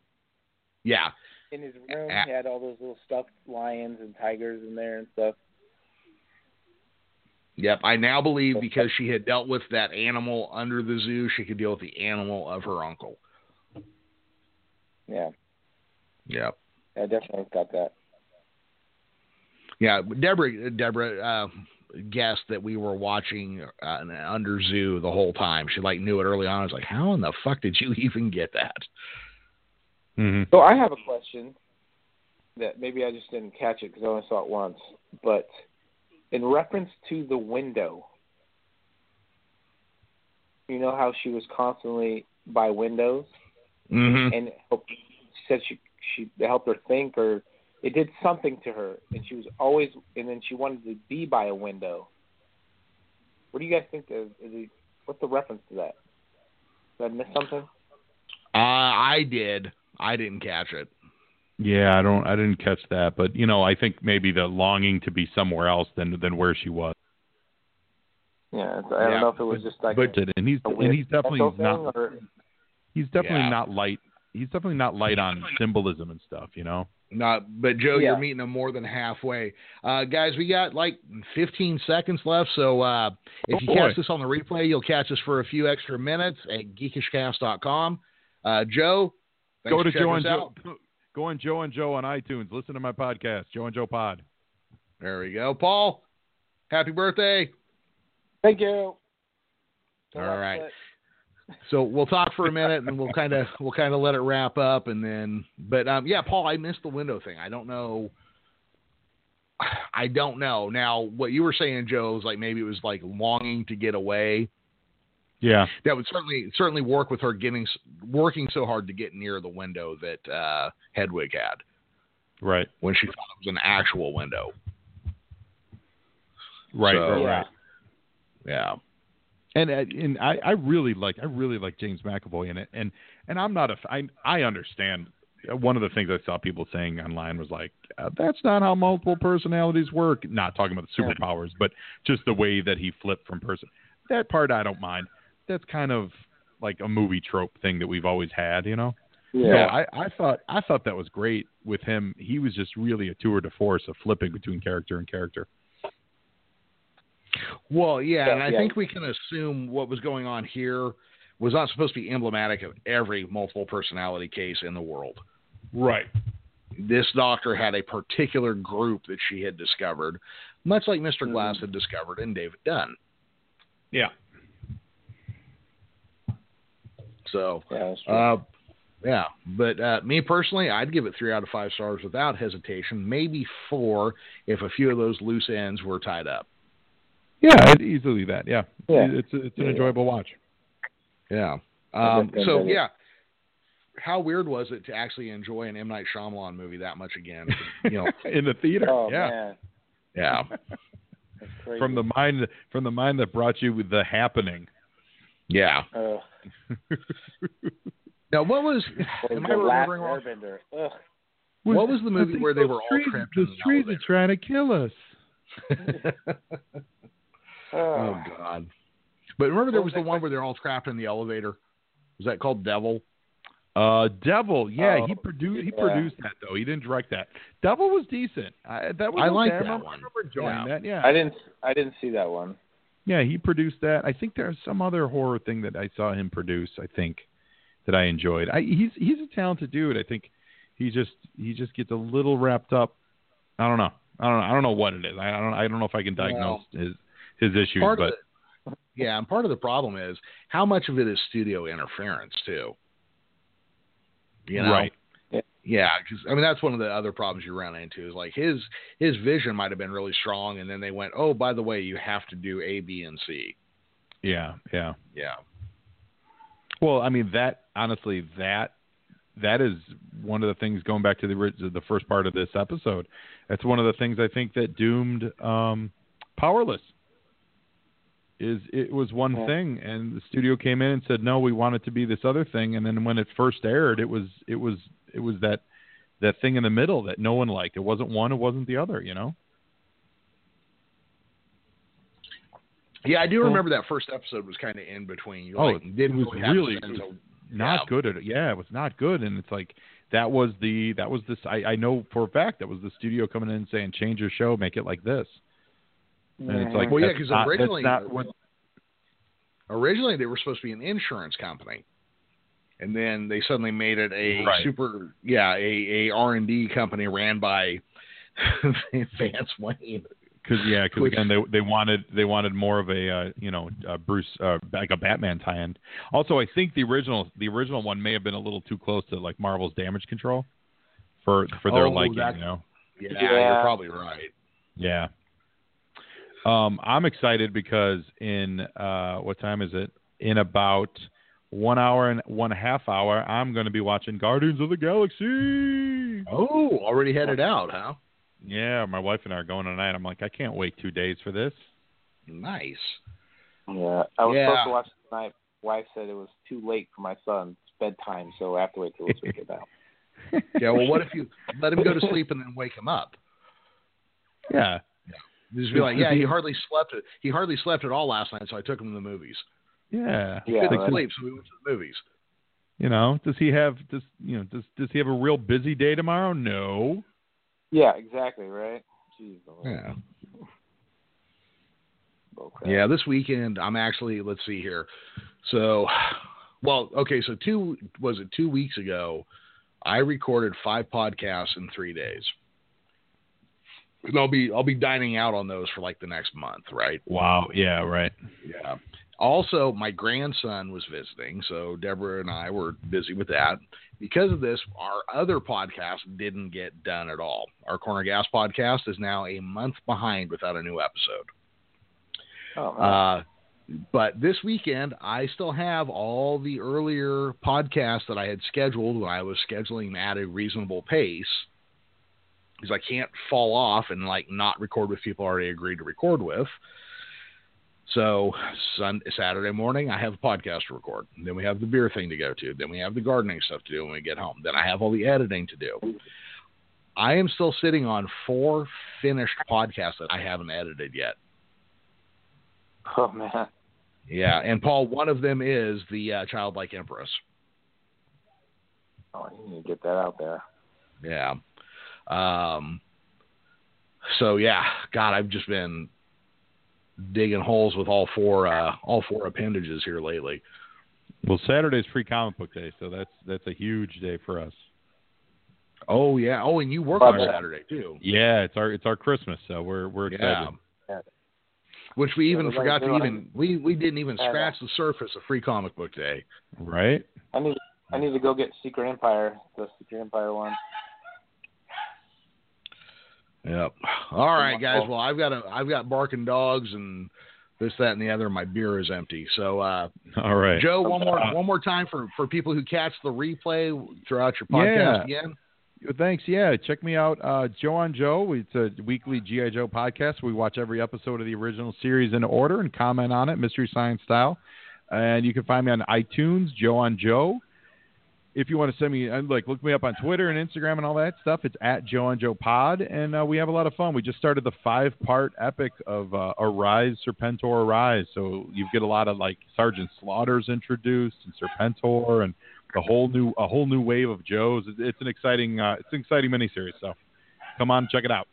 yeah, in his room, a- he had all those little stuffed lions and tigers in there and stuff. Yep, I now believe because she had dealt with that animal under the zoo, she could deal with the animal of her uncle. Yeah, Yep. I definitely got that. Yeah, Deborah Deborah uh, guessed that we were watching uh, under zoo the whole time. She like knew it early on. I was like, "How in the fuck did you *laughs* even get that?" Mm-hmm. So I have a question that maybe I just didn't catch it because I only saw it once. But in reference to the window, you know how she was constantly by windows Mm-hmm. and helped, she said she she it helped her think or it did something to her and she was always and then she wanted to be by a window. What do you guys think? Of, is it, what's the reference to that? Did I miss something? Uh, I did. I didn't catch it. Yeah, I don't. I didn't catch that, but you know, I think maybe the longing to be somewhere else than than where she was. Yeah, I don't Yeah, know if it was just like But and he's and he's definitely not. or He's definitely Yeah. not light. He's definitely not light on symbolism and stuff. You know. Not, but Joe, Yeah. you're meeting them more than halfway. Uh, guys, we got like 15 seconds left, so uh, if Oh, you boy. catch this on the replay, you'll catch us for a few extra minutes at geekishcast.com. Uh, Joe, go to checking Joe us and Joe. Out. Go, go on Joe and Joe on iTunes. Listen to my podcast, Joe and Joe Pod. There we go. Paul, happy birthday. Thank you. So All that's *laughs* So we'll talk for a minute, and we'll kind of we'll kind of let it wrap up, and then. But um, yeah, Paul, I missed the window thing. I don't know. *sighs* I don't know. Now, what you were saying, Joe, is like maybe it was like longing to get away. Yeah. That would certainly certainly work with her getting working so hard to get near the window that uh, Hedwig had Right. when she thought it was an actual window. Right. So- right. Yeah. Right. Yeah. And uh, and I, I really like I really like James McAvoy in it, and and I'm not a I I understand. Uh, One of the things I saw people saying online was like, uh, "That's not how multiple personalities work." Not talking about the superpowers, but just the way that he flipped from person. That part I don't mind. That's kind of like a movie trope thing that we've always had, you know. Yeah. No, I, I thought I thought that was great with him. He was just really a tour de force of flipping between character and character. Well, yeah, and I Yeah. think we can assume what was going on here was not supposed to be emblematic of every multiple personality case in the world. Right. This doctor had a particular group that she had discovered, much like mister Mhm. Glass had discovered in David Dunn. Yeah. So, yeah, that's uh, yeah, but uh, me personally, I'd give it three out of five stars without hesitation, maybe four if a few of those loose ends were tied up. Yeah, I'd easily that. Yeah. Yeah. It's it's an Yeah. enjoyable watch. Yeah. Um, so yeah, how weird was it to actually enjoy an M Night Shyamalan movie that much again? You know, *laughs* in the theater. oh yeah. man, yeah. From the mind from the mind that brought you with the happening. Yeah. *laughs* Ugh. Now, what was? Am I the remembering wrong? Airbender. Ugh. What was the movie where they those were all trees, trapped in Those the trees are elevator? trying to kill us. oh Ugh. God! But remember, there was was the one where they're all trapped in the elevator. Was that called Devil? Uh, Devil, yeah, he Oh, produced he yeah. produced that though. He didn't direct that. Devil was decent. I, that was I like that one. I remember enjoying Yeah. that. Yeah, I didn't. I didn't see that one. Yeah, he produced that. I think there's some other horror thing that I saw him produce. I think that I enjoyed. I, he's he's a talented dude. I think he just he just gets a little wrapped up. I don't know. I don't know. I don't know what it is. I don't. I don't know if I can diagnose his his issues. But the, yeah, and part of the problem is how much of it is studio interference too. You know, right. Yeah, because I mean that's one of the other problems you run into is like his his vision might have been really strong, and then they went, oh, by the way, you have to do A, B, and C. Yeah. Yeah. Yeah, Well, I mean that honestly that that is one of the things going back to the the first part of this episode. That's one of the things I think that doomed um, Powerless. Is it was one Yeah. thing, and the studio came in and said, "No, we want it to be this other thing." And then when it first aired, it was it was it was that that thing in the middle that no one liked. It wasn't one, it wasn't the other. You know? yeah, I do Well- remember that first episode was kind of in between. You Oh, like, it was really it was not Yeah. good at it. Yeah, it was not good, and it's like that was the that was this. I, I know for a fact that was the studio coming in and saying, "Change your show, make it like this." And it's like, Well, yeah, because originally- not what. originally they were supposed to be an insurance company, and then they suddenly made it a Right. super yeah a a R and D company ran by *laughs* Vance Wayne. Because yeah, because Which- again, they they wanted they wanted more of a uh, you know uh, Bruce uh, like a Batman tie-in. Also, I think the original the original one may have been a little too close to like Marvel's Damage Control for for their Oh, liking. that- You know. Yeah, Yeah. you're probably right. Yeah. Um, I'm excited because in uh, what time is it? In about one hour and one half hour, I'm going to be watching Guardians of the Galaxy. Oh, already headed out, huh? Yeah, my wife and I are going tonight. I'm like, I can't wait two days for this. Nice. Yeah, I was Yeah. supposed to watch it tonight. Wife said it was too late for my son's bedtime, so I have to wait till it's figured out. Yeah. Well, what if you let him go to sleep and then wake him up? Yeah, Just be like, yeah, he hardly slept. It. He hardly slept at all last night, so I took him to the movies. Yeah, Yeah, Couldn't right. sleep, so we went to the movies. You know, does he have does you know does does he have a real busy day tomorrow? No. Yeah, exactly, right? Jeez, Yeah. bull crap. Yeah, this weekend I'm actually let's see here. So, well, okay, so two was it two weeks ago? I recorded five podcasts in three days, and I'll be I'll be dining out on those for like the next month, right? Wow. Yeah. Right. Yeah. Also, my grandson was visiting, so Deborah and I were busy with that. Because of this, our other podcast didn't get done at all. Our Corner Gas podcast is now a month behind without a new episode. Oh. Uh, but this weekend, I still have all the earlier podcasts that I had scheduled when I was scheduling at a reasonable pace because I can't fall off and like not record with people I already agreed to record with. So Sun Saturday morning, I have a podcast to record. Then we have the beer thing to go to. Then we have the gardening stuff to do when we get home. Then I have all the editing to do. I am still sitting on four finished podcasts that I haven't edited yet. oh man. Yeah, and Paul, one of them is the uh, Childlike Empress. Oh, you need to get that out there. Yeah. Um. So yeah, God, I've just been digging holes with all four uh, all four appendages here lately. Well, Saturday's free comic book day, so that's that's a huge day for us. Oh yeah. Oh, and you work on Love it. Saturday too. Yeah, it's our it's our Christmas, so we're we're excited. Yeah. Which we even Yeah, forgot to like- even we we didn't even Yeah. scratch the surface of free comic book day. Right? I need I need to go get Secret Empire, the Secret Empire one. Yep. All right, guys. Well, I've got a I've got barking dogs and this that and the other. My beer is empty. So uh, *laughs* All right. Joe, one more one more time for for people who catch the replay throughout your podcast Yeah. again. Thanks. Yeah, check me out, uh, Joe on Joe. It's a weekly GI Joe podcast. We watch every episode of the original series in order and comment on it, mystery science style. And you can find me on iTunes, Joe on Joe. If you want to send me, like, look me up on Twitter and Instagram and all that stuff. It's at Joe on Joe Pod, and uh, we have a lot of fun. We just started the five-part epic of uh, Arise, Serpentor, Arise. So you get a lot of like Sergeant Slaughter's introduced and Serpentor and a whole new a whole new wave of Joes. It's, it's an exciting uh, it's an exciting miniseries. So come on, check it out.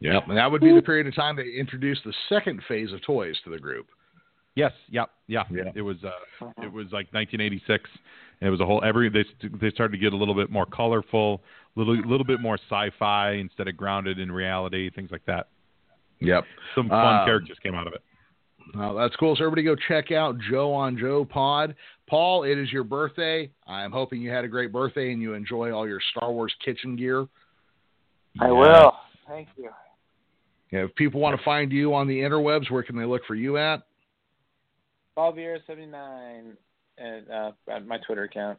Yep. And that would be the period of time they introduced the second phase of toys to the group. Yes, yep, yeah. Yeah. It was uh, it was like 1986. And it was a whole every they they started to get a little bit more colorful, little little bit more sci-fi instead of grounded in reality, things like that. Yep. Some fun Um, characters came out of it. Well, that's cool. So everybody go check out Joe on Joe Pod. Paul, it is your birthday. I'm hoping you had a great birthday and you enjoy all your Star Wars kitchen gear. I Yeah. will. Thank you. Yeah, if people want to find you on the interwebs, where can they look for you at? Paul Viera seventy nine at uh at my Twitter account.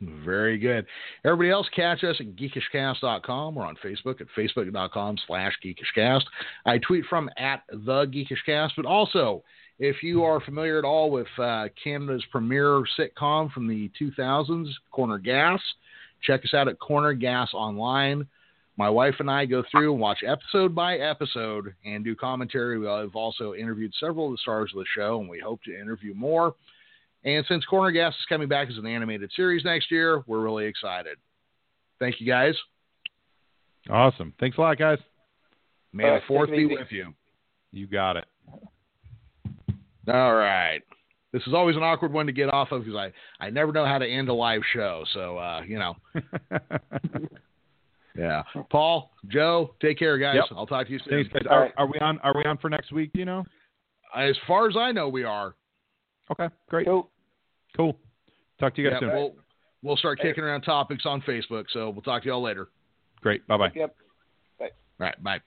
Very good. Everybody else, catch us at geekishcast.com. We're on Facebook at facebook.com slash geekishcast. I tweet from at the geekishcast, but also if you are familiar at all with uh, Canada's premier sitcom from the 2000s, Corner Gas, check us out at Corner Gas Online. My wife and I go through and watch episode by episode and do commentary. We've also interviewed several of the stars of the show, and we hope to interview more. And since Corner Gas is coming back as an animated series next year, we're really excited. Thank you, guys. Awesome. Thanks a lot, guys. May All the right, fourth be with you. You got it. All right. This is always an awkward one to get off of because I, I never know how to end a live show. So, uh, you know, *laughs* yeah. Paul, Joe, take care, guys. Yep. I'll talk to you soon. Thanks, guys. Are, right. are we on? Are we on for next week? Do you know? As far as I know, we are. Okay, great, Cool. cool. Talk to you guys Yeah, soon. we'll, we'll start kicking around topics on Facebook. So we'll talk to y'all later. Great. Bye bye. Yep. Bye. All right. Bye.